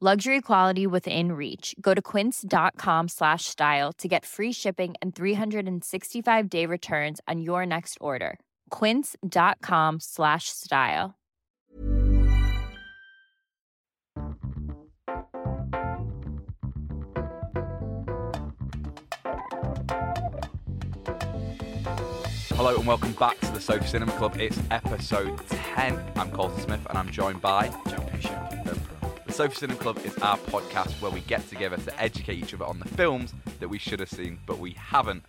Luxury quality within reach. Go to quince.com slash style to get free shipping and 365 day returns on your next order. Quince.com slash style. Hello and welcome back to the Sofa Cinema Club. It's episode 10. I'm Colton Smith and I'm joined by Joe Bishop. The Sofa Cinema Club is our podcast where we get together to educate each other on the films that we should have seen but we haven't.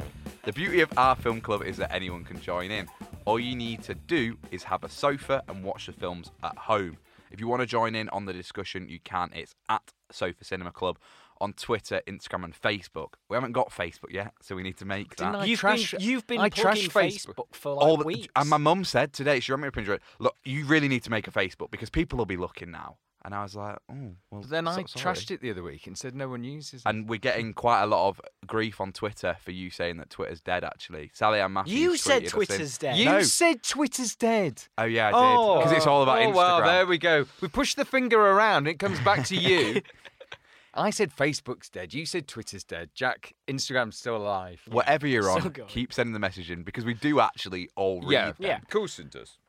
The beauty of our film club is that anyone can join in. All you need to do is have a sofa and watch the films at home. If you want to join in on the discussion, you can. It's at Sofa Cinema Club on Twitter, Instagram, and Facebook. We haven't got Facebook yet, so we need to make that. Didn't I You've trash, been, you've been I plugging trash Facebook. Facebook for like all the, weeks. and my mum said today, she rang me up and she went, "Look, you really need to make a Facebook because people will be looking now." And I was like, "Oh, well." But then I sorry." trashed it the other week and said no one uses it. And we're getting quite a lot of grief on Twitter for you saying that Twitter's dead. Actually, Sally Ann Matthews. you said Twitter's dead. you No. said Twitter's dead. Oh yeah, I did because it's all about oh, oh Instagram. well, there we go. We push the finger around, it comes back to you. I said Facebook's dead. You said Twitter's dead. Jack, Instagram's still alive. Whatever you're Still on, going. keep sending the message in because we do actually all read Yeah, them. Yeah. Colton does.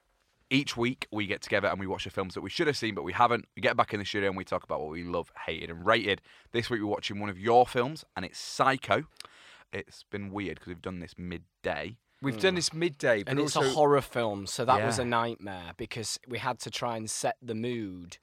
Each week we get together and we watch the films that we should have seen but we haven't. We get back in the studio and we talk about what we love, hated, and rated. This week we're watching one of your films and it's Psycho. It's been weird because we've done this midday. We've done hmm. this midday, but and it's also a horror film, so that was a nightmare because we had to try and set the mood.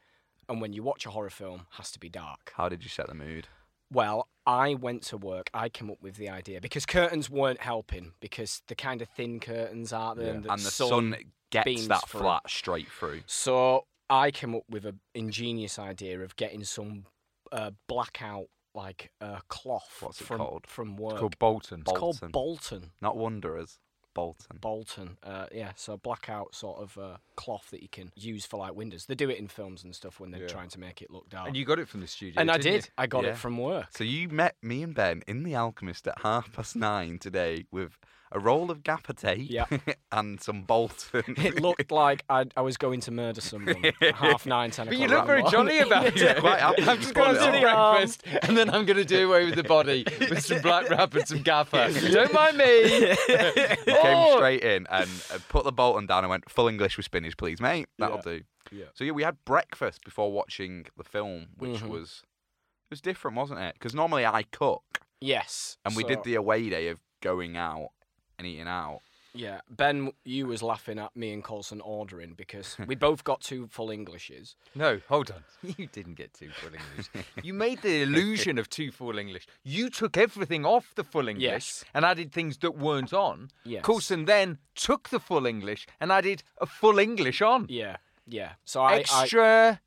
And when you watch a horror film, it has to be dark. How did you set the mood? Well, I went to work. I came up with the idea because curtains weren't helping because the kind of thin curtains are there, and the, and the sun. sun, gets that through. flat straight through. So I came up with an ingenious idea of getting some uh, blackout like uh, cloth What's it from called? from work. it's called Bolton. It's called Bolton. Bolton. Not Wanderers, Bolton. Bolton, uh, yeah, so blackout sort of uh, cloth that you can use for like windows. They do it in films and stuff when they're Yeah. trying to make it look dark. And you got it from the studio. And I did. I got Yeah. it from work. So you met me and Ben in the Alchemist at half past nine today with a roll of gaffer tape Yeah. and some Bolton. It looked like I, I was going to murder someone at half nine, ten o'clock. But you look very morning. jolly about Yeah, it. quite happy I'm just going to do breakfast, and then I'm going to do away with the body with some black wrap and some gaffer. Don't mind me. Came Oh! straight in and uh, put the Bolton down and went full English with spinach, please, mate. That'll Yeah. do. Yeah. So yeah, we had breakfast before watching the film, which Mhm. was it was different, wasn't it? Because normally I cook, Yes. and we did the away day of going out and eating out. Yeah, Ben, you was laughing at me and Colton ordering because we both got two full Englishes. No, hold on. You didn't get two full English. You made the illusion of two full English. You took everything off the full English Yes. and added things that weren't on. Yes. Colton then took the full English and added a full English on. Yeah, yeah. So I Extra, I, I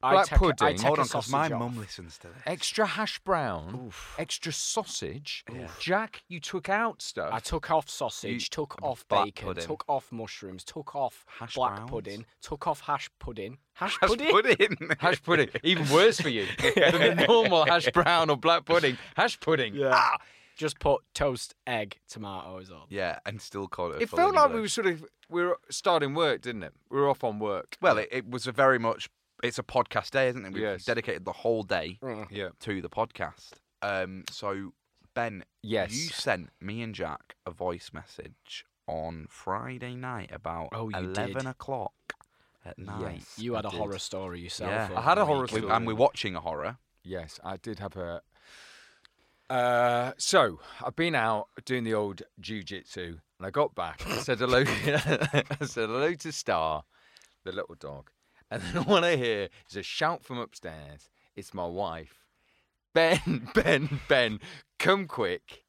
black take, I pudding. take Hold a on, because my off. mum listens to this. extra hash brown, extra sausage. Jack, you took out stuff. I took off sausage, You- took off black bacon, pudding. took off mushrooms, took off Hash black browns? pudding, took off hash pudding. Hash, Hash pudding? pudding. Hash pudding, even worse for you than the normal hash brown or black pudding. Hash pudding. Yeah. Ah! Just put toast, egg, tomatoes on. yeah, and still called it. a It full felt like we were English. sort of we were starting work, didn't it? We were off on work. Well, it, it was a very much. It's a podcast day, isn't it? We've Yes. dedicated the whole day Mm. yeah. to the podcast. Um, so Ben, Yes. you sent me and Jack a voice message on Friday night about Oh, you eleven did. o'clock at night. Yes. You had I a did. horror story yourself. Yeah. over I had a the horror weekend. Story. and we're watching a horror. Yes, I did have a. Uh, so I've been out doing the old jujitsu, and I got back. I said hello. I said hello to Star, the little dog, and then what I hear is a shout from upstairs. It's my wife. Ben, Ben, Ben, come quick.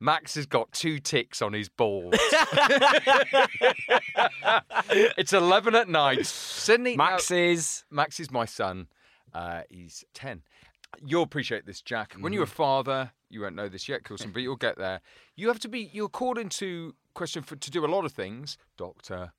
Max has got two ticks on his balls. it's 11 at night. Sydney. now- Max is. Max is my son. Uh, he's 10. You'll appreciate this, Jack. When you're a Mm-hmm. father, you won't know this yet, Colton, but you'll get there. You have to be, you're called into question for to do a lot of things doctor,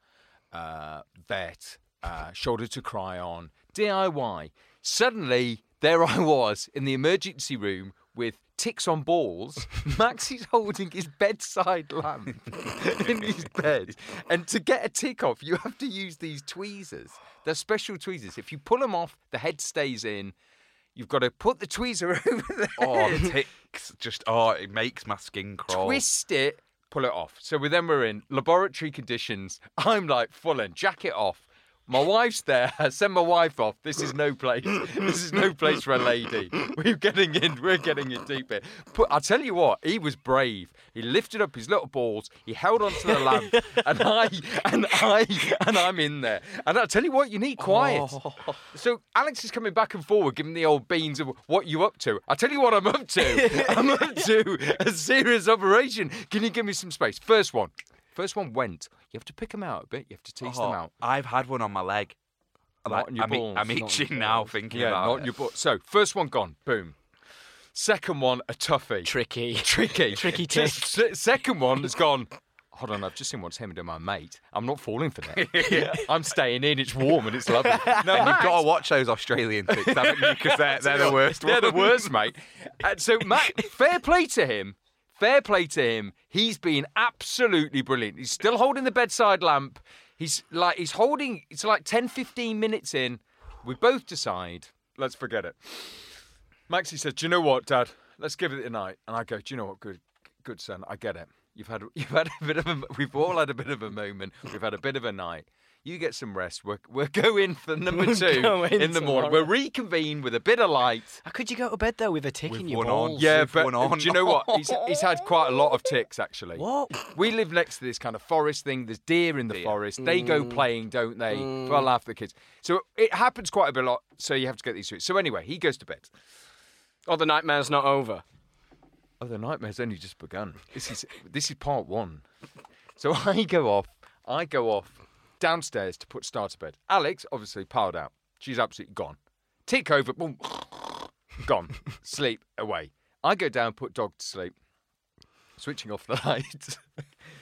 uh, vet, uh, shoulder to cry on, DIY. Suddenly, there I was in the emergency room with ticks on balls. Max is holding his bedside lamp in his bed. And to get a tick off, you have to use these tweezers. They're special tweezers. If you pull them off, the head stays in. You've got to put the tweezer over the Oh, ticks. Just, oh, it makes my skin crawl. twist it, pull it off. So then we're in laboratory conditions. I'm like full in, jacket off. My wife's there. Send my wife off. This is no place. This is no place for a lady. We're getting in. We're getting in deep here. But I tell you what, he was brave. He lifted up his little balls. He held onto the lamp, and I and I and I'm in there. And I tell you what, you need quiet. Oh. So Alex is coming back and forward, giving the old beans of what you up to. I tell you what I'm up to. I'm up to a serious operation. Can you give me some space? First one. First one went. You have to pick them out a bit. You have to tease them Oh, out. I've had one on my leg. Not Like, on your I'm, balls, I'm itching now thinking Yeah, about not it. your butt. So first one gone. Boom. Second one a toughie. Tricky. Tricky. Tricky Second one has gone. Hold on, I've just seen what's happened to my mate. I'm not falling for that. I'm staying in. It's warm and it's lovely. No, And you've got to watch those Australian haven't you? Because they're, they're the worst. They're the worst, mate. And so, Matt, fair play to him. Fair play to him. He's been absolutely brilliant. He's still holding the bedside lamp. He's like he's holding. It's like 10, 15 minutes in. We both decide. Let's forget it. Maxie says, "Do you know what, Dad? Let's give it a night." And I go, "Do you know what? Good, good son. I get it. You've had you've had a bit of a. We've all had a bit of a moment. We've had a bit of a night." You get some rest. We're, we're going for number two going in the morning. We'll reconvene with a bit of light. How could you go to bed though with a tick With in your one on. balls? Yeah, With but one on. do you know what? He's, he's had quite a lot of ticks actually. What? We live next to this kind of forest thing. There's deer in the Deer. forest. They go mm. playing, don't they? For a laugh, the kids. So it happens quite a bit. a Lot, so you have to get these through. So anyway, he goes to bed. Oh, the nightmare's not over. Oh, the nightmare's only just begun. This is this is part one. So I go off. I go off downstairs to put Star to bed. Alex obviously piled out. She's absolutely gone. Tick over. Boom. Gone. Sleep away. I go down, put dog to sleep. Switching off the light.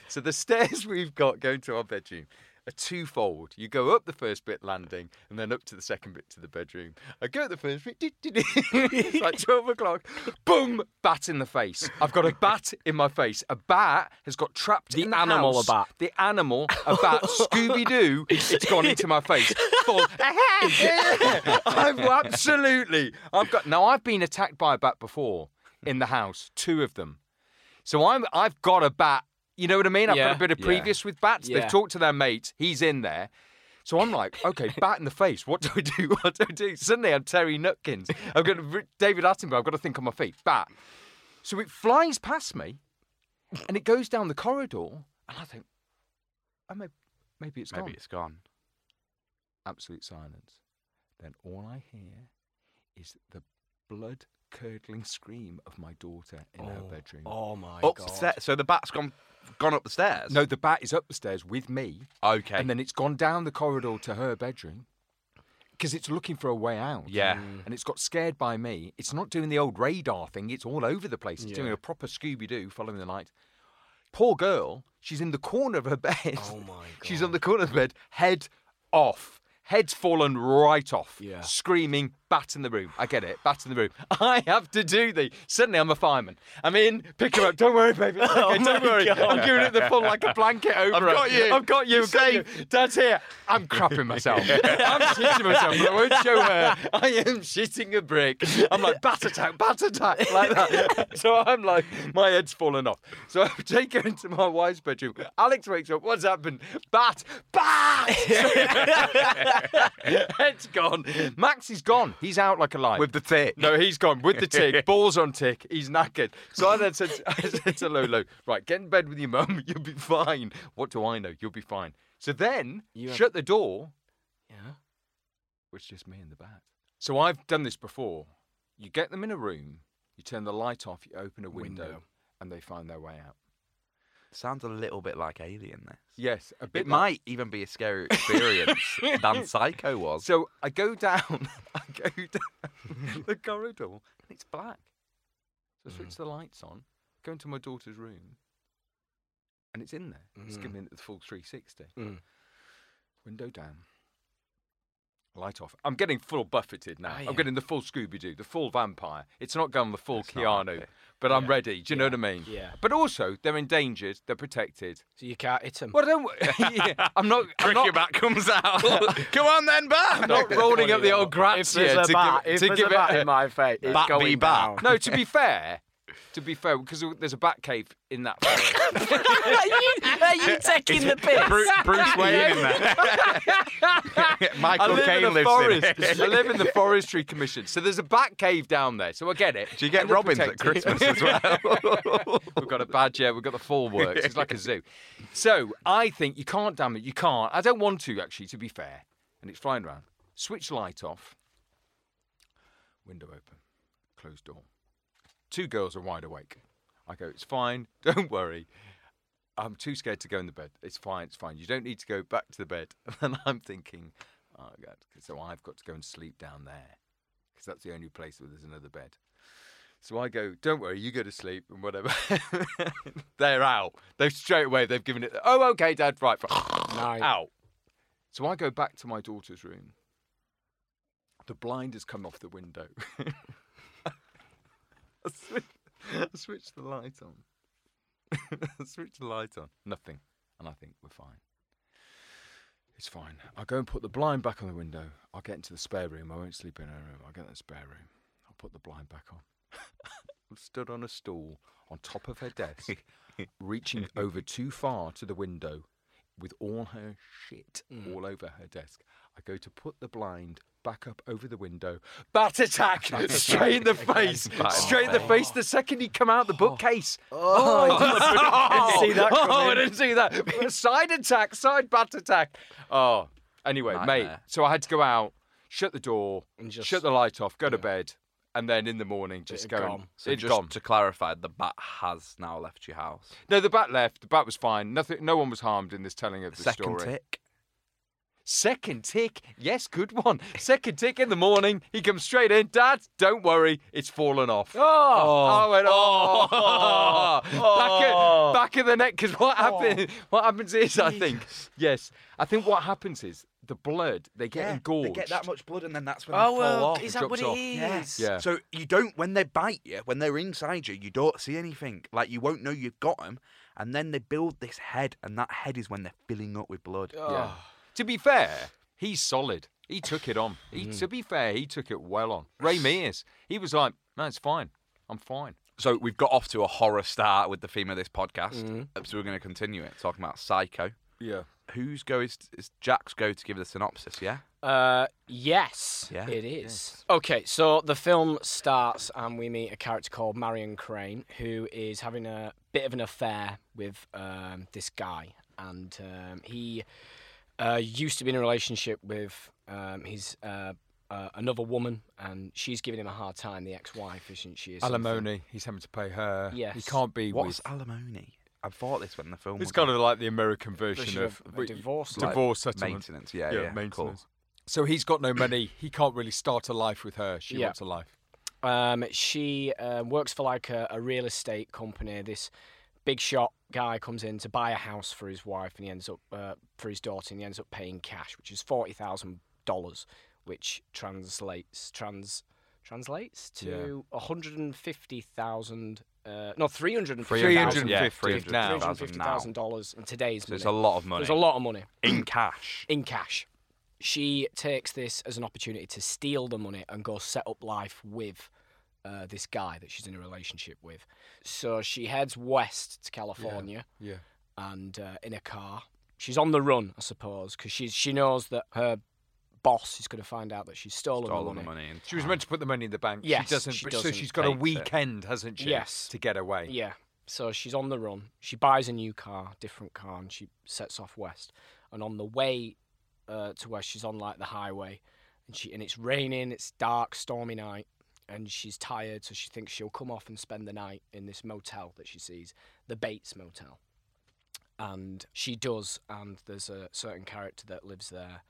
so the stairs we've got going to our bedroom are twofold. You go up the first bit landing and then up to the second bit to the bedroom. I go at the first bit. it's like 12 o'clock. Boom! Bat in the face. I've got a bat in my face. A bat has got trapped The in the animal, a bat. The animal, a bat. Scooby Doo. It's gone into my face. Full. I've absolutely. I've got. Now I've been attacked by a bat before in the house. Two of them. So I'm. I've got a bat. You know what I mean? I've got a bit of Yeah. previous with bats. Yeah. They've talked to their mates. He's in there. So I'm like, okay, bat in the face. What do I do? What do I do? Suddenly I'm Terry Nutkins. I've got David Attenborough. I've got to think on my feet. Bat. So it flies past me, and it goes down the corridor, and I think, oh, maybe, maybe it's gone. Maybe it's gone. Absolute silence. Then all I hear is the blood curdling scream of my daughter in her oh. bedroom. Oh my god. so the bat's gone gone up the stairs. No, the bat is up the stairs with me, Okay. and then it's gone down the corridor to her bedroom because it's looking for a way out. Yeah. Mm. And it's got scared by me. It's not doing the old radar thing, it's all over the place. It's doing a proper Scooby Doo following the light. Poor girl, she's in the corner of her bed. Oh my god. She's on the corner of the bed, head off. Head's fallen right off. Yeah. Screaming, bat in the room. I get it, bat in the room. I have to do the. Suddenly I'm a fireman. I'm in, pick her up. Don't worry, baby. Oh okay, Oh don't worry. God. I'm giving it the full like a blanket over I've her. got you. I've got you. You. Dad's here. I'm crapping myself. I'm shitting myself, but I won't show her. I am shitting a brick. I'm like, bat attack, bat attack, like that. So I'm like, my head's fallen off. So I take her into my wife's bedroom. Alex wakes up. What's happened? Bat, bat. Head's gone. Max is gone. He's out like a light. With the tick. No, he's gone with the tick. Balls on tick. He's knackered. So I then said, I said to Lolo, right, get in bed with your mum. You'll be fine. What do I know? You'll be fine. So then, You have- shut the door. Yeah. It's just me and the bat. So I've done this before. You get them in a room, you turn the light off, you open a window, Window. and they find their way out. Sounds a little bit like Alien. This. Yes, a bit It like- might even be a scarier experience than Psycho was. So I go down, I go down the corridor, and it's black. So I switch the lights on, go into my daughter's room, and it's in there. It's Mm. giving it the full 360. Mm. Window down. Light off. I'm getting full buffeted now. I'm getting the full Scooby Doo, the full vampire. It's not going the full It's not Keanu, happy. but I'm Yeah. ready. Do you know Yeah. what I mean? Yeah. But also, they're endangered. They're protected. So you can't hit them. Well, don't. yeah, I'm not. I'm not, bat comes out. Come on then, bat. I'm not rolling up the old If Grazia there's to a bat, give, if to there's give a bat it. in my face, it's Bat be going bat. down. No, to be fair, to be fair, because there's a bat cave in that forest. are, you, are you taking the piss? Bruce, Bruce Wayne in there. I Michael live Caine in lives forest. in it. I live in the forestry commission, so there's a bat cave down there. So I get it. Do you get And robins at. Christmas as well? We've got a badger. We've got the full works. It's like a zoo. So I think you can't, damn it, you can't. I don't want to actually, to be fair. And it's flying around. Switch light off. Window open. Closed door. Two girls are wide awake. I go, it's fine. Don't worry. I'm too scared to go in the bed. It's fine. It's fine. You don't need to go back to the bed. And I'm thinking, oh god. So I've got to go and sleep down there because that's the only place where there's another bed. So I go, don't worry, you go to sleep and whatever. They're out. They've straight away, they've given it, oh, okay, Dad, right. Nice. out. So I go back to my daughter's room. The blind has come off the window. I, switch, I the light on. I switch the light on. Nothing. And I think we're fine. It's fine. I'll go and put the blind back on the window. I'll get into the spare room. I won't sleep in her room. I'll get in the spare room. I'll put the blind back on. I'm stood on a stool on top of her desk, reaching over too far to the window with all her shit mm. all over her desk. I go to put the blind back up over the window. Bat attack! straight in the face! Straight in the the face the second he come out the oh. bookcase. Oh, I didn't oh. see that Oh, I didn't see that. side attack, side bat attack. Oh, anyway, mate. So I had to go out, shut the door, And just- shut the light off, go to Yeah. bed, and then in the morning just go. gone. So it's just gone. to clarify, the bat has now left your house. No, the bat left. The bat was fine. Nothing. No one was harmed in this telling of the Second story. tick. Second tick. Yes, good one. Second tick in the morning. He comes straight in. Dad, don't worry. It's fallen off. Oh. oh. I went, oh. Oh. back, at, oh. back of the neck. Because what oh. happens? What happens is, I think, yes, I think what happens is the blood they get engorged. They get that much blood, and then that's when Oh, they fall well, off. is that what drops it off. is? Yeah. So you don't when they bite you, when they're inside you, you don't see anything. Like you won't know you've got them, and then they build this head, and that head is when they're filling up with blood. Yeah. To be fair, he's solid. He took it on. He, Mm. To be fair, he took it well on. Ray Mears, he was like, "No, it's fine. I'm fine." So we've got off to a horror start with the theme of this podcast. Uh, So we're going to continue it talking about Psycho. Yeah. Who's go is, is Jack's go to give the synopsis? Yeah. Uh, yes, Yeah, it is. Okay, so the film starts and we meet a character called Marion Crane who is having a bit of an affair with um, this guy, and um, he uh, used to be in a relationship with um, his uh, uh, another woman, and she's giving him a hard time. The ex-wife, isn't she? or something? Alimony. He's having to pay her. He can't be What's with. alimony? I thought this when the film. It's was kind on. of like the American version, Version of, of a divorce. Like divorce settlement. maintenance. Yeah, yeah, maintenance. Cool. So he's got no money. He can't really start a life with her. She Yeah. wants a life. Um, she uh, works for like a, a real estate company. This big shot guy comes in to buy a house for his wife, and he ends up uh, for his daughter, and he ends up paying cash, which is forty thousand dollars, which translates trans translates to one hundred and fifty thousand. Uh, no, three hundred and fifty thousand. 350 Yeah, now. Three hundred and 350,000 fifty now. thousand dollars in today's So money. it's a lot of money There's a lot of money in cash. in cash. She takes this as an opportunity to steal the money and go set up life with uh, this guy that she's in a relationship with. So she heads west to California Yeah. and uh, in a car. She's on the run, I suppose, because she's she knows that her boss is going to find out that she's stolen, Stolen the the money. money. And She was meant to put the money in the bank. Yes, she doesn't. she So doesn't. she's got a Takes it. weekend, hasn't she? Yes. To get away. Yeah. So she's on the run. She buys a new car, different car, and she sets off west. And on the way uh, to where she's on like the highway, and she and it's raining, it's dark, stormy night, and she's tired, so she thinks she'll come off and spend the night in this motel that she sees, the Bates Motel. And she does, and there's a certain character that lives there,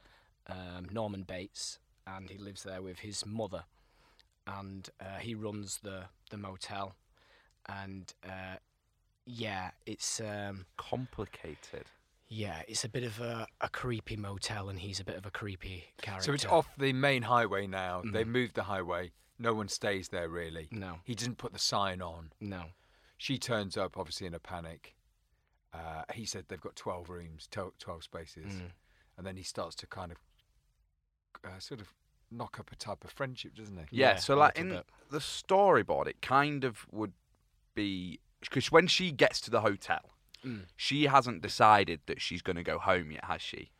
um, Norman Bates, and he lives there with his mother, and uh, he runs the the motel and uh, yeah, it's um, complicated. yeah, it's a bit of a, a creepy motel, and he's a bit of a creepy character. So it's off the main highway now. They Mm. moved the highway. No one stays there really. No, He didn't put the sign on. no. She turns up, obviously in a panic. Uh, he said they've got 12 rooms, 12 12 spaces. Mm. And then he starts to kind of uh, sort of knock up a type of friendship, doesn't he? Yeah, Yeah, so like in bit. the storyboard, it kind of would be because when she gets to the hotel, Mm. she hasn't decided that she's going to go home yet, has she?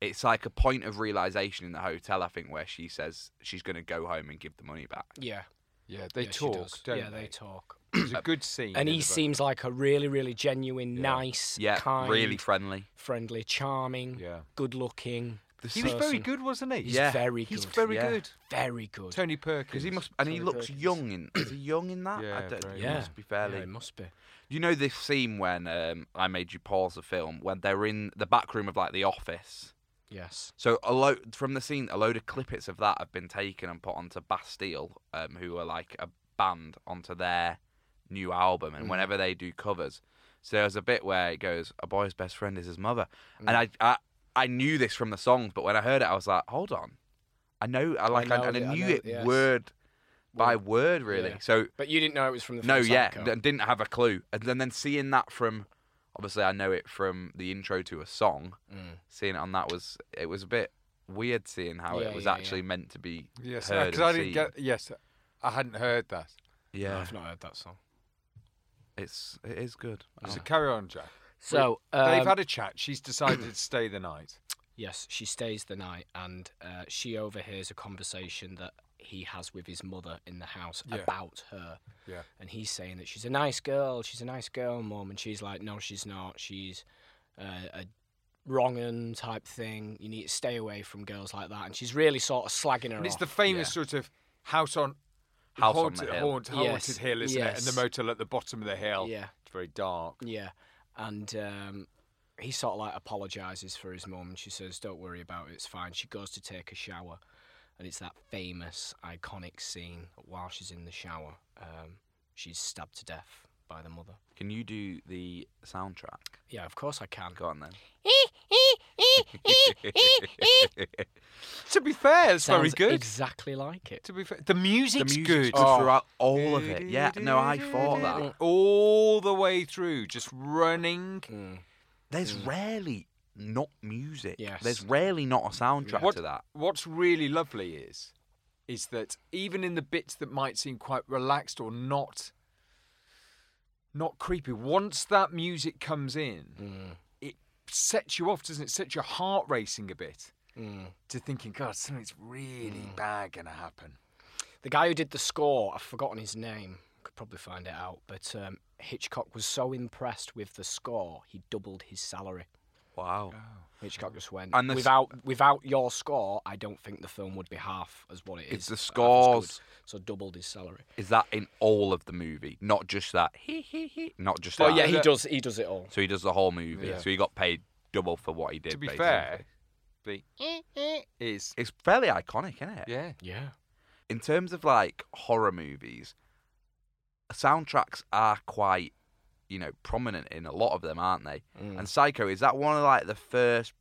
It's like a point of realization in the hotel, I think, where she says she's going to go home and give the money back. Yeah, Yeah, they yeah, talk, don't yeah, they? they talk. It's a good scene. And he seems like a really, really genuine, Yeah. nice, Yeah, kind, really friendly. friendly, charming, Yeah. good-looking. He was very good, wasn't he? He's Yeah, very He's good. very Yeah. good. very good. Tony Perkins. Because he must, and he looks Perkins. young in. Is he young in that? I Yeah, don't- very he young. must be Yeah, fairly. it must be. You know this scene when um, I made you pause the film when they're in the back room of like the office. Yes. So a load from the scene, a load of clippets of that have been taken and put onto Bastille, um, who are like a band, onto their new album. And Mm. whenever they do covers, so there's a bit where it goes, "A boy's best friend is his mother," Mm. and I, I I knew this from the songs, but when I heard it, I was like, "Hold on, I know, I like, I, know and I I knew know it yes. word by Word. really." Yeah. So But you didn't know it was from the no, yeah, Psycho. d- didn't have a clue, and then then seeing that from, obviously I know it from the intro to a song. Mm. Seeing it on that was it was a bit weird seeing how Yeah, it was yeah, actually meant to be Yes, heard because and I didn't seen. get. Yes, I hadn't heard that. Yeah, I've not heard that song. it's it is good. So Oh. carry on, Jack. So They've um, had a chat. She's decided to stay the night. Yes, she stays the night, and uh, she overhears a conversation that he has with his mother in the house Yeah. about her. Yeah. And he's saying that she's a nice girl, she's a nice girl, mum, and she's like, no, she's not. She's uh, a wrong un type thing. You need to stay away from girls like that. And she's really sort of slagging her And it's off. the famous sort of house on House on haunted, the hill. haunt- haunted Yes, hill, isn't it? And the motel at the bottom of the hill. Yeah, It's very dark. yeah. And um, he sort of like apologizes for his mum. and She says, "Don't worry about it. It's fine." She goes to take a shower, and it's that famous, iconic scene while she's in the shower. Um, she's stabbed to death by the mother. Can you do the soundtrack? Yeah, of course I can. Go on then. To be fair, it's very Sounds good. Exactly like it. to be fair, the music's, the music's good. good throughout all of it. Yeah, no, I thought that. all the way through, just running. Mm. There's rarely not music. Yes. There's rarely not a soundtrack What- to that. What's really lovely is, is that even in the bits that might seem quite relaxed or not, not creepy, once that music comes in, Mm. it sets you off, doesn't it? Sets your heart racing a bit Mm. to thinking, God, something's really bad gonna happen. The guy who did the score, I've forgotten his name. Could probably find it out. But um, Hitchcock was so impressed with the score, he doubled his salary. Wow. Hitchcock just went And the s- without without your score. I don't think the film would be half as what it is. It's the half as scores. so doubled his salary. Is that in all of the movie? Not just that. He he he. Not just Oh that. yeah, he does. He does it all. So he does the whole movie. Yeah. So he got paid double for what he did. to be basically. fair, the is it's fairly iconic, isn't it? yeah. Yeah. In terms of like horror movies, soundtracks are quite, you know, prominent in a lot of them, aren't they? Mm. And Psycho is that one of like the first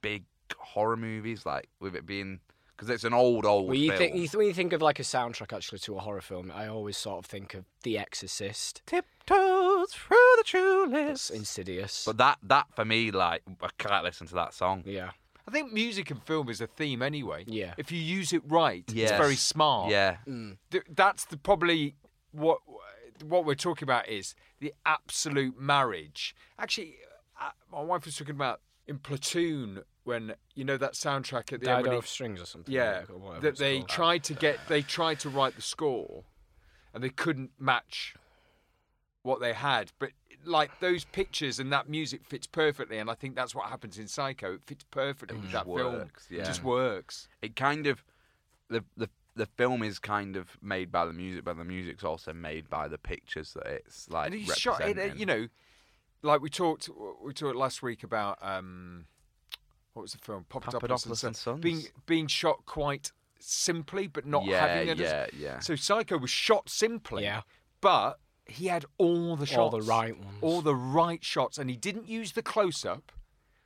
big horror movies, like with it being because it's an old old Well, you film. think you th- when you think of like a soundtrack actually to a horror film, I always sort of think of The Exorcist. Tiptoes through the true That's insidious. But that that for me, like I can't listen to that song. yeah, I think music and film is a theme anyway. yeah. If you use it right, it's very smart. Yeah, Mm. Th- that's the probably what what we're talking about is the absolute marriage. Actually, uh, my wife was talking about in Platoon when you know that soundtrack at the end Dido when he- of Strings or something. yeah, like, or that they called. tried to get they tried to write the score, and they couldn't match what they had. But like those pictures and that music fits perfectly, and I think that's what happens in Psycho. It fits perfectly with that film. works, It just works. It kind of the the the film is kind of made by the music, but the music's also made by the pictures that it's like. and he's shot it. uh. You know, like we talked we talked last week about um, what was the film Papadopoulos, Papadopoulos and Sons. being being shot quite simply, but not yeah, having a yeah, yeah. So Psycho was shot simply, Yeah. but he had all the shots, All the right ones. all the right shots, and he didn't use the close up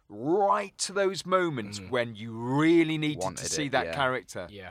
right to those moments when you really needed Wanted to see it, that yeah. character. Yeah.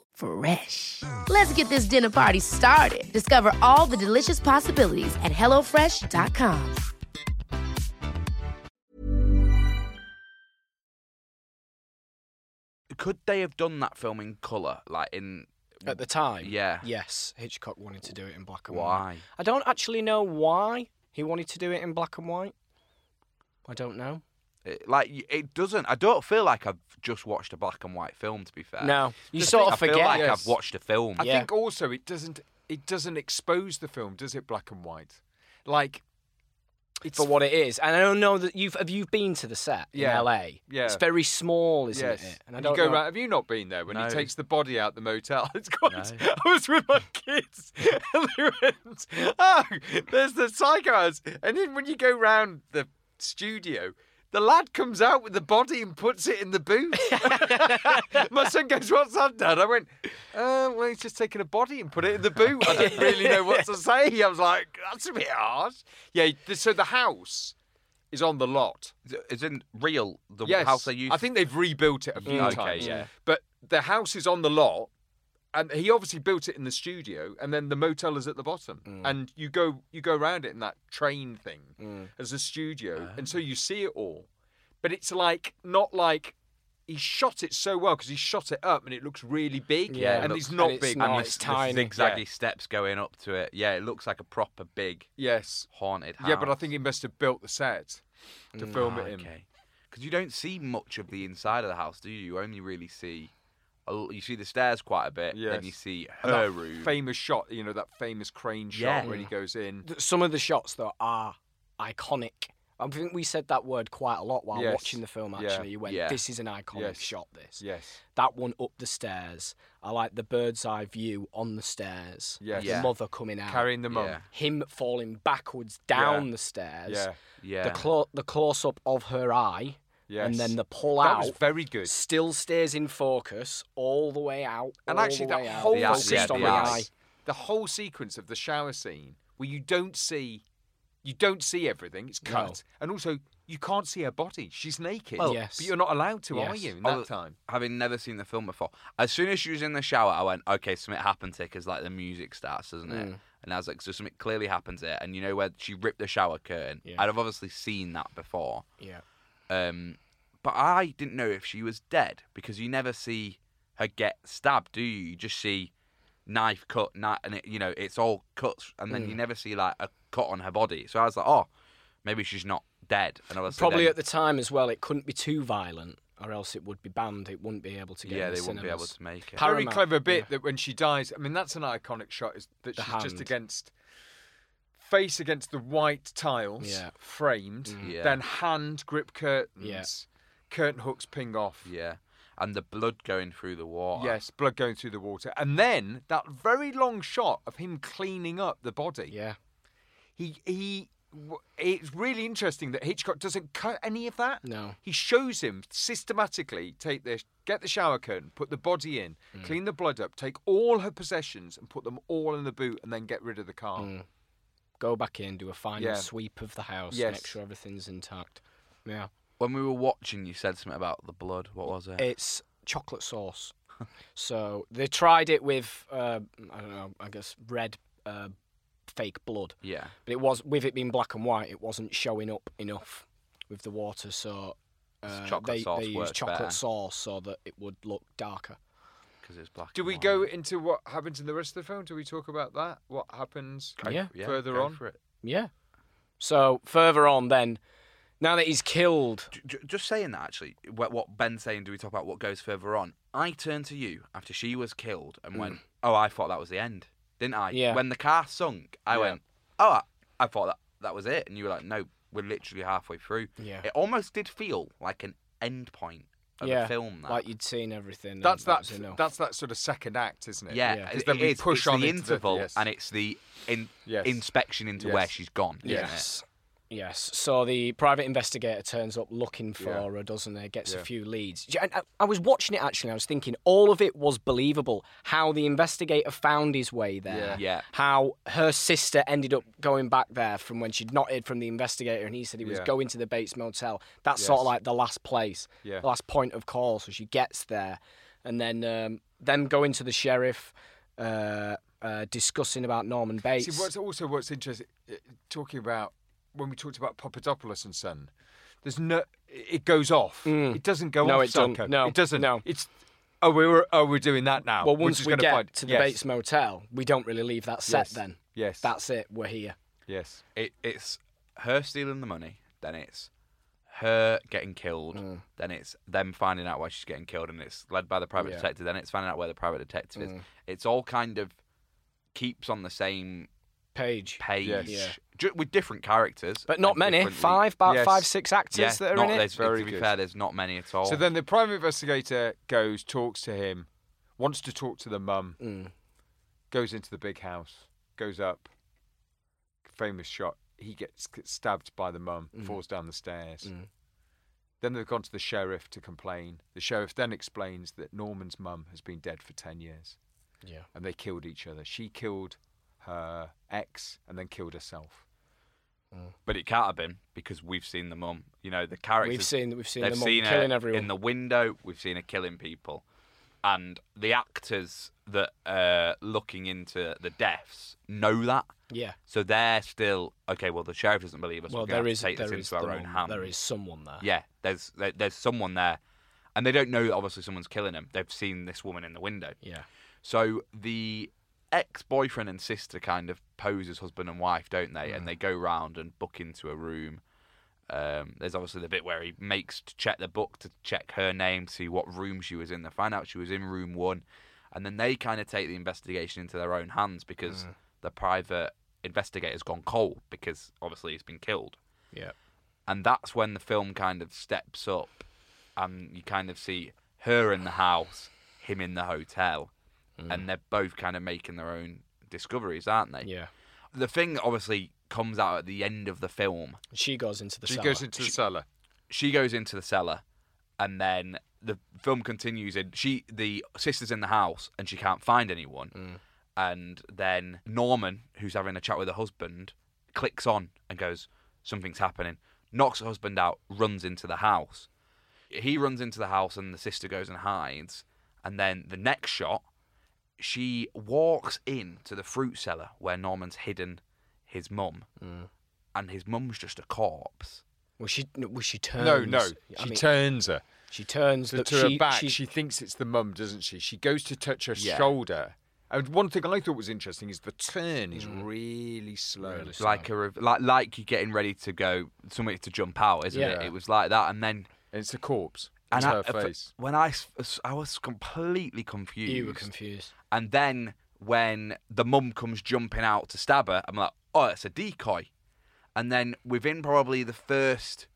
Fresh. Let's get this dinner party started. Discover all the delicious possibilities at hellofresh.com. Could they have done that film in color, like in? At the time, Yeah. Yes, Hitchcock wanted to do it in black and white. Why? I don't actually know why he wanted to do it in black and white. I don't know. It, like it doesn't. I don't feel like I've just watched a black and white film. To be fair, No, you Just sort I of feel forget. like Yes. I've watched a film. I Yeah. think also it doesn't it doesn't expose the film, does it? Black and white, like it's for what it is. And I don't know that you've have you been to the set Yeah. in LA? Yeah. It's very small, isn't yes. it? And I don't you go know. round, have you not been there when No. he takes the body out the motel? It's quite. No. I was with my kids, and they went, "Oh, there's the psychos." and then when you go round the studio. The lad comes out with the body and puts it in the boot. my son goes, "What's that, Dad?" I went, uh, "Well, he's just taken a body and put it in the boot." I didn't really know what to say. I was like, "That's a bit harsh." Yeah. So the house is on the lot. Is in real the yes, house they used? I think they've rebuilt it a few Mm. Okay, times. yeah. But the house is on the lot, and he obviously built it in the studio, and then the motel is at the bottom, Mm. and you go you go around it in that train thing as a studio, and Ah. so you see it all. But it's like not like. He shot it so well because he shot it up and it looks really big. Yeah, it and looks- he's not and it's big. not, and it's the, tiny. the zigzaggy Yeah. steps going up to it. Yeah, it looks like a proper big Yes. haunted house. Yeah, but I think he must have built the set to film Ah, it in. Okay. Because you don't see much of the inside of the house, do you? You only really see. A l- You see the stairs quite a bit. Then you see her that room. famous shot, you know, that famous crane shot Yeah. when he goes in. Some of the shots though are iconic. I think we said that word quite a lot while Yes. watching the film. Yeah. Actually, you went, Yeah. "This is an iconic Yes. shot." This, Yes. that one up the stairs. I like the bird's eye view on the stairs. Yes. the Yeah. mother coming out, Carrying the mum. Yeah. him falling backwards down the stairs. Yeah. Yeah. The clo- the close up of her eye, Yes. and then the pull That out. was very good. Still stays in focus all the way out. And actually, the that way out, whole The eye- yeah, on the the eye. eye. The whole sequence of the shower scene where you don't see, you don't see everything. It's No. cut, and also you can't see her body. She's naked. Well, Yes. but you're not allowed to, are Yes. you? In Oh, that time. having never seen the film before, as soon as she was in the shower, I went, okay, something happened here because like the music starts, doesn't it? Mm. And I was like, so something clearly happens here. And you know where she ripped the shower curtain? Yeah. I'd have obviously seen that before. Yeah. Um, but I didn't know if she was dead because you never see her get stabbed, do you? You just see knife cut, knife, and it, you know it's all cuts, and then you never see like a cut on her body. So I was like, oh, maybe she's not dead. And obviously Probably then- at the time as well, it couldn't be too violent, or else it would be banned. It wouldn't be able to get. yeah, in they the wouldn't be able to make it. Par- Very Paramount, clever bit yeah. that when she dies, I mean, that's an iconic shot. Is that The she's just against face against the white tiles, Yeah. framed, Yeah. then hand grip curtains, curtain hooks ping off. Yeah, and the blood going through the water. Yes, blood going through the water, and then that very long shot of him cleaning up the body. Yeah. He he. w- It's really interesting that Hitchcock doesn't cut any of that. No. He shows him systematically take the get the shower curtain, put the body in, Mm. clean the blood up, take all her possessions and put them all in the boot, and then get rid of the car. Go back in, do a final Yeah. sweep of the house, Yes. make sure everything's intact. Yeah. When we were watching, you said something about the blood. What was it? It's chocolate sauce. so they tried it with, uh, I don't know, I guess red uh, fake blood. yeah. But it was with it being black and white, it wasn't showing up enough with the water, so uh, chocolate they, sauce they used chocolate better. sauce so that it would look darker. Because it's black. Do we white. go into what happens in the rest of the film? Do we talk about that? What happens? Go- Yeah. further go on? for it. Yeah. So further on, then, now that he's killed, J- j- just saying that actually, what, what Ben's saying, do we talk about what goes further on? I turned to you after she was killed and went, "Oh, I thought that was the end, didn't I?" Mm. Yeah. When the car sunk, I Yeah. went, "Oh, I, I thought that that was it," and you were like, "No, we're literally halfway through." Yeah. It almost did feel like an end point of yeah, a film. That. like you'd seen everything. and That's that that. That's that sort of second act, isn't it? yeah, Yeah. it- 'Cause then it we is. push it's on the into the- interval, yes. and it's the in, Yes. inspection into where she's gone. isn't it? Yes. Yes. So the private investigator turns up looking for Yeah. her, doesn't he? Gets Yeah. a few leads. I, I was watching it actually. I was thinking all of it was believable. How the investigator found his way there. Yeah. Yeah. How her sister ended up going back there from when she'd not heard from the investigator, and he said he was Yeah. going to the Bates Motel. That's sort of like the last place, Yeah. the last point of call. So she gets there, and then um, them going to the sheriff, uh, uh, discussing about Norman Bates. See, what's also what's interesting, uh, talking about when we talked about Papadopoulos and Son, there's no, it goes off. It doesn't go Mm. No, off. it doesn't. No, it doesn't. no. it's oh we were oh we're doing that now. Well, once we get find- to the yes. Bates Motel, we don't really leave that set. Yes. Then Yes. that's it. We're here. yes. it, it's her stealing the money, then it's her getting killed, Mm. then it's them finding out why she's getting killed, and it's led by the private Yeah. detective, then it's finding out where the private detective Mm. is. It's all kind of keeps on the same Page, page, Yes. Yeah. ju- with different characters, but not and many. differently- Five, about Yes. five, six actors Yeah, that are not, in it. there's- Very to be good. fair, there's not many at all. So then the private investigator goes, talks to him, wants to talk to the mum, Mm. goes into the big house, goes up. Famous shot. He gets stabbed by the mum, falls down the stairs. Mm. Then they've gone to the sheriff to complain. The sheriff then explains that Norman's mum has been dead for 10 years Yeah. and they killed each other. She killed her ex and then killed herself. Mm. but it can't have been because we've seen the mum. You know, the characters. We've seen we've seen them all seen killing everyone. in the window. We've seen her killing people, and the actors that are looking into the deaths know that. yeah. So they're still okay. Well, the sheriff doesn't believe us. Well, there is take there this is into our own hands. there is someone there. Yeah, there's there, there's someone there, and they don't know that obviously someone's killing them. They've seen this woman in the window. Yeah. So the ex-boyfriend and sister kind of pose as husband and wife, don't they? And they go round and book into a room. Um, there's obviously the bit where he makes to check the book to check her name, see what room she was in. They find out she was in room one, and then they kind of take the investigation into their own hands because the private investigator's gone cold because obviously he's been killed Yeah. and that's when the film kind of steps up and you kind of see her in the house him in the hotel and mm. they're both kind of making their own discoveries aren't they? Yeah. the thing obviously comes out at the end of the film. She goes into the she cellar. goes into the cellar. she goes into the cellar and then the film continues in she the sister's in the house and she can't find anyone. Mm. And then norman who's having a chat with her husband clicks on and goes something's happening. Knocks her husband out runs into the house. He runs into the house and the sister goes and hides. And then the next shot she walks in to the fruit cellar where norman's hidden his mum mm. and his mum's just a corpse Well, she well, she turns. No, no. I She mean, turns her. She turns So the, to she, her back, she- she, thinks it's the mum, doesn't she? She goes to touch her Yeah. shoulder. And one thing I thought was interesting is the turn is mm. really slow. Really It's like a rev- like like you're getting ready to go somewhere to jump out, isn't it? Yeah. It was like that, and then And it's a corpse. And It's I- her uh, face. when I s- I was completely confused. you were confused. And then when the mum comes jumping out to stab her, I'm like, oh, it's a decoy. And then within probably the first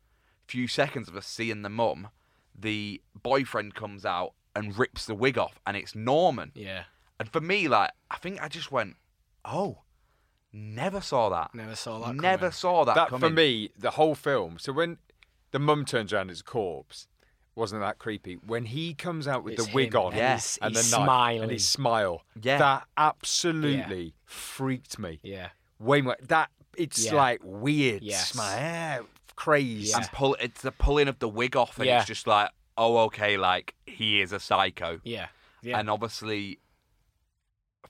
few seconds of us seeing the mum, the boyfriend comes out and rips the wig off, and it's Norman. Yeah, And for me, like, I think I just went, oh, never saw that. never saw that. Never coming. saw that, That coming. for me, the whole film. So when the mum turns around as a corpse, wasn't that creepy? When he comes out with It's the wig him, on and Yeah. he's, and he's the knife smiling. and his smile, Yeah. that absolutely freaked me. yeah, Way more. That it's Yeah. like weird Yes. smile, crazy. Yeah. And pull, it's the pulling of the wig off, and Yeah. it's just like, oh, okay, like, he is a psycho. yeah, yeah. And obviously,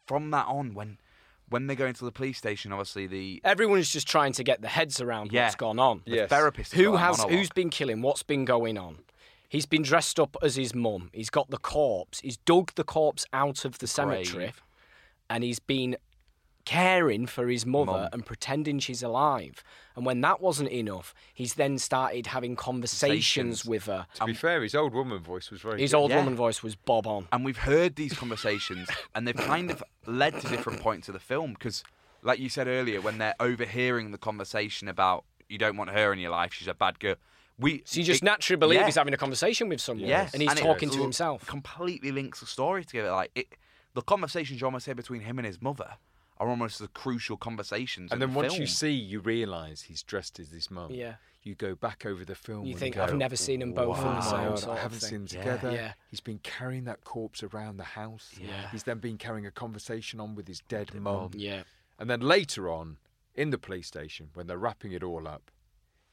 from that on, when when they go into the police station, obviously the Everyone's just trying to get their heads around Yeah. what's gone on. the Yes. therapist Who has who's been killing? What's been going on? He's been dressed up as his mum. He's got the corpse. He's dug the corpse out of the cemetery, grave. and he's been caring for his mother Mum. and pretending she's alive. And when that wasn't enough, he's then started having conversations Conversations. with her. to be fair, his old woman voice was very. His good. old Yeah. woman voice was bob on. and we've heard these conversations, and they've kind of led to different points of the film because, like you said earlier, when they're overhearing the conversation about you don't want her in your life, she's a bad girl. We So you just it- naturally believe yeah. he's having a conversation with someone, Yes, and he's it talking to himself. Completely links the story together. Like it, the conversations you almost say between him and his mother are almost the crucial conversations. And in then the once film. you see, you realise he's dressed as his mum. Yeah. You go back over the film. You and think, go, "I've never seen 'em both in the "Wow, same I sort of haven't thing." seen them together. Yeah. He's been carrying that corpse around the house. Yeah. He's then been carrying a conversation on with his dead Dead mum. mum. Yeah, And then later on, in the police station, when they're wrapping it all up,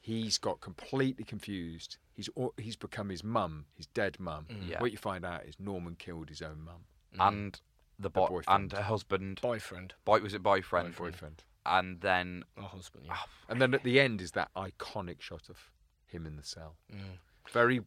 he's got completely confused. He's he's become his mum, his dead mum. Yeah. What you find out is Norman killed his own mum, and the, boy boyfriend. and her husband, boyfriend boy was it boyfriend, boyfriend. and then or husband. Yeah. And then at the end is that iconic shot of him in the cell. Mm. Very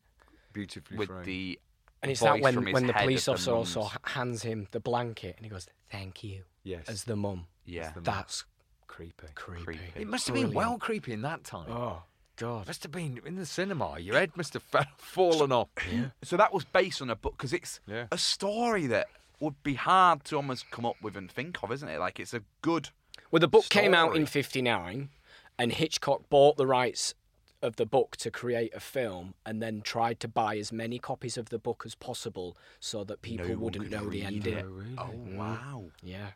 beautifully with framed. the And it's that when, when the police of the officer also hands him the blanket and he goes, "Thank you," yes, as the mum. yeah the mum. That's creepy. creepy. Creepy. It must have been Brilliant. well creepy in that time. Oh God. Must have been in the cinema. Your head must have fa- fallen off. So that was based on a book because it's Yeah. a story that would be hard to almost come up with and think of, isn't it? Like it's a good. Well, the book came out in Story. '59, and Hitchcock bought the rights of the book to create a film, and then tried to buy as many copies of the book as possible so that people one wouldn't know the read ending. it. Oh mm. wow! Yeah,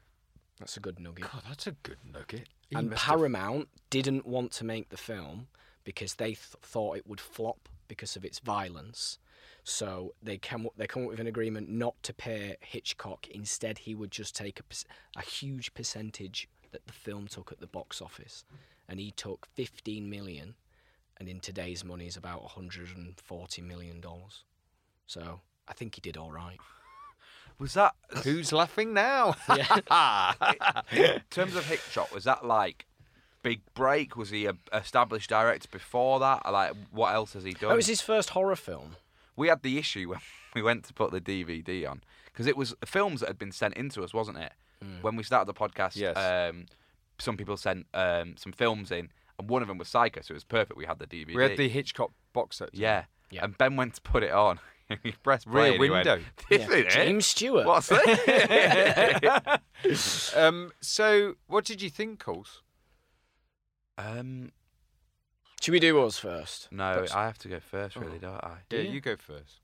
that's a good nugget. God, that's a good nugget. He and must have- Paramount didn't want to make the film because they th- thought it would flop because of its violence. So they came up, they come up with an agreement not to pay Hitchcock. Instead, he would just take a, a huge percentage that the film took at the box office, and he took 15 million, and in today's money is about 140 million dollars. So I think he did all right. Was that Who's laughing now? in terms of Hitchcock? Was that like big break? Was he a established director before that? Like what else has he done? It was his first horror film. we had the issue when we went to put the DVD on because it was films that had been sent into us, wasn't it? When we started the podcast, Yes. um, some people sent um, some films in, and one of them was Psycho, so it was perfect. We had the DVD. we had the Hitchcock box set. yeah. Yeah. and Ben went to put it on. he pressed Rear play and he went, window. This Yeah. is it? James Stewart. What's that? Um, so, what did you think, Coles? um, Should we do us first? no, That's- I have to go first, really, don't I? Yeah, Yeah. you go first.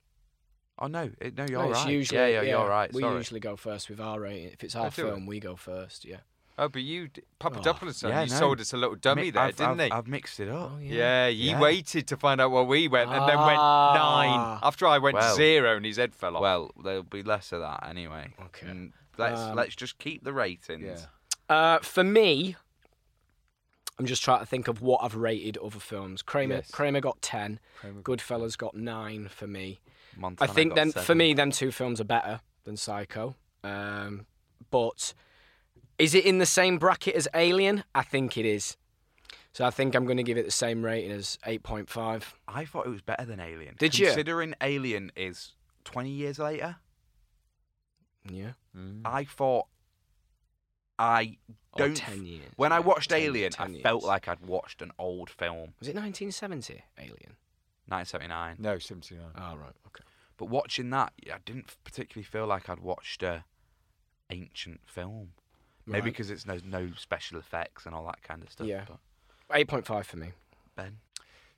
Oh no, it, no, you're No, it's right. Usually, yeah, yeah, you're right. We Sorry. usually go first with our rating. If it's our do it. film, we go first. Yeah. Oh, but you, d- Papadopoulos, yeah, you no. sold us a little dummy Mi- there, I've, didn't I've, he? I've mixed it up. yeah, he Yeah. waited to find out what we went, and then went nine. Ah. After I went Well. zero, and his head fell off. Well, there'll be less of that anyway. Okay. And let's Um, let's just keep the ratings. Yeah. Uh, for me, I'm just trying to think of what I've rated other films. Kramer, Yes. Kramer got ten. Kramer Goodfellas got nine for me. Montana I think got then for me, them two films are better than Psycho. Um, but is it in the same bracket as Alien? I think it is. So I think I'm going to give it the same rating as 8.5. I thought it was better than Alien. Did you? Considering Alien is 20 years later, Yeah. Mm. I thought I oh, don't. 10 years. When I watched 10 Alien, I 10 felt like I'd watched an old film, Was it 1970, Alien? 1979. No, 79. Oh, right. Okay. But watching that, I didn't particularly feel like I'd watched a ancient film. Maybe because it's no no special effects and all that kind of stuff. Yeah. But 8.5 for me. Ben,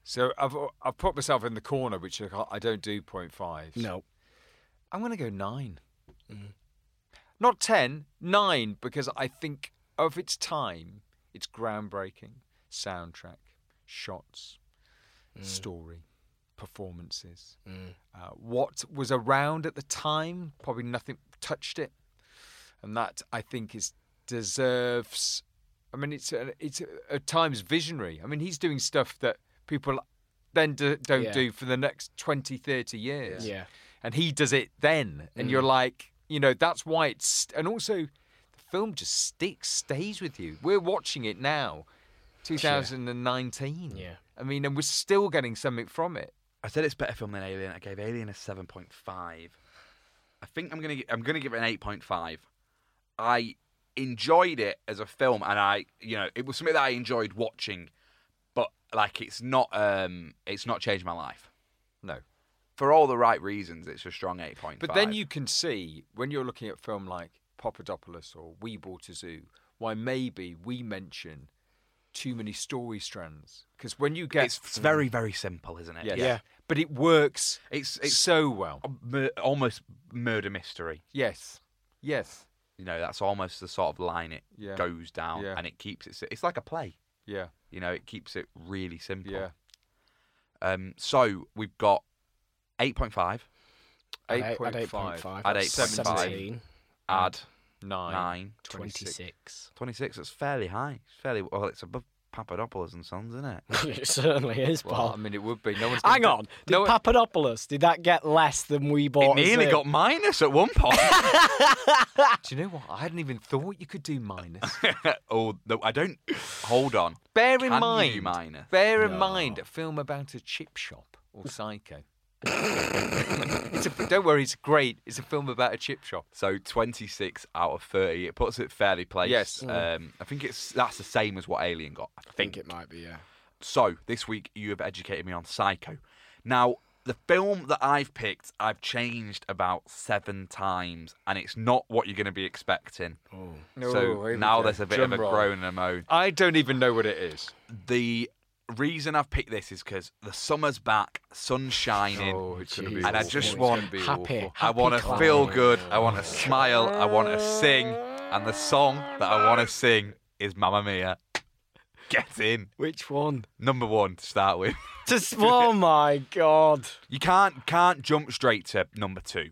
So I've I've put myself in the corner, which I can't- I don't do 0.5. No. I'm going to go nine. Mm. Not 10, nine, because I think of its time, it's groundbreaking. Soundtrack, shots, story, performances. Mm. Uh, what was around at the time, probably nothing touched it. And that, I think, is deserves. I mean, it's a, it's a, at times visionary. I mean, he's doing stuff that people then do, don't Yeah. do for the next 20, 30 years Yeah. and he does it then, and Mm. you're like, you know, that's why it's, and also the film just sticks, stays with you. We're watching it now, 2019. Yeah. I mean, and we're still getting something from it. I said it's a better film than Alien. I gave Alien a seven point five. I think I'm gonna I'm gonna give it an eight point five. I enjoyed it as a film, and I you know it was something that I enjoyed watching, but like it's not um it's not changed my life No. for all the right reasons. It's a strong eight point five. But then you can see when you're looking at film like Papadopoulos or We Bought a Zoo, why maybe we mention too many story strands. Because when you get. it's very very simple, isn't it? Yes. Yeah. But it works It's it's so well. mur- almost murder mystery. Yes. Yes. You know, that's almost the sort of line it Yeah. goes down, Yeah. and it keeps it. It's like a play. Yeah. You know, it keeps it really simple. Yeah. Um. So we've got eight point five. I'd eight- I'd 8.5. 8.5. I'd 8.5. 17. Add Nine. nine. 26. 26. That's fairly high. It's fairly well. It's above Papadopoulos and Sons, isn't it? it certainly is, Well, I mean, it would be. No one's Hang gonna- on. Did No Papadopoulos, did that get less than we bought? It bought? nearly got minus at one point. Do you know what? I hadn't even thought you could do minus. oh, no, I don't. Hold on. Bear in Can mind, do minus? bear in No. mind, a film about a chip shop or Psycho. It's a, don't worry, it's great. It's a film about a chip shop. So 26 out of 30. It puts it fairly placed. Yes. Um, I think it's that's the same as what Alien got. I I think it might be, yeah. So, this week you have educated me on Psycho. Now, the film that I've picked, I've changed about seven times, and it's not what you're going to be expecting. Oh. So here we now there's a bit Drum of a roll. groan and a moan. I don't even know what it is. The reason I've picked this is because the summer's back, sun's shining, Oh, it's gonna be and I awful. just It's want gonna be Happy. awful. I want to Happy feel good. I want to smile. I want to sing. And the song that I want to sing is Mamma Mia. Get in. Which one? Number one to start with. Just, oh my god. You can't can't jump straight to number two,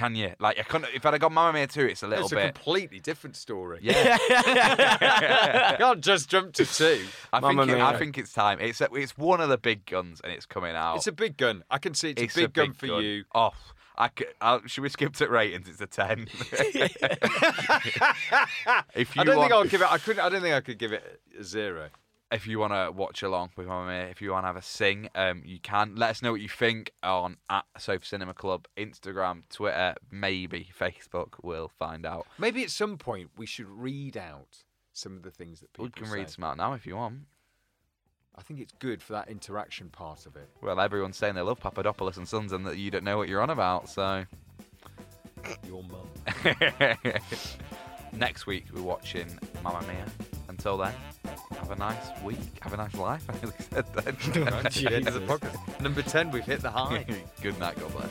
can you? Like I couldn't. If I'd have got Mamma Mia two, it's a little It's a bit. completely different story. Yeah, You can't just jump to two. I Mamma think it, I Mia. think it's time. It's a, it's one of the big guns, and it's coming out. It's a big gun. I can see it's, It's a big gun for you. Oh, I could, uh, I'll, should we skip to ratings? It's a ten. if you I don't want, think I'll give it. I couldn't. I don't think I could give it a zero. If you want to watch along with Mamma Mia, if you want to have a sing, um, you can. Let us know what you think on at Sofa Cinema Club, Instagram, Twitter, maybe Facebook. We'll find out. Maybe at some point we should read out some of the things that people We can say. read some out now if you want. I think it's good for that interaction part of it. Well, everyone's saying they love Papadopoulos and Sons and that you don't know what you're on about, so. Your mum. Next week, we're watching Mamma Mia. Until then, have a nice week. Have a nice life. I nearly said that. Right, the end of the podcast. Number ten, we've hit the high. Good night, God bless.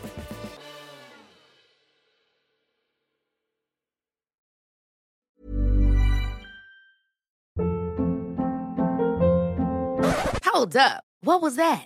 Hold up. What was that?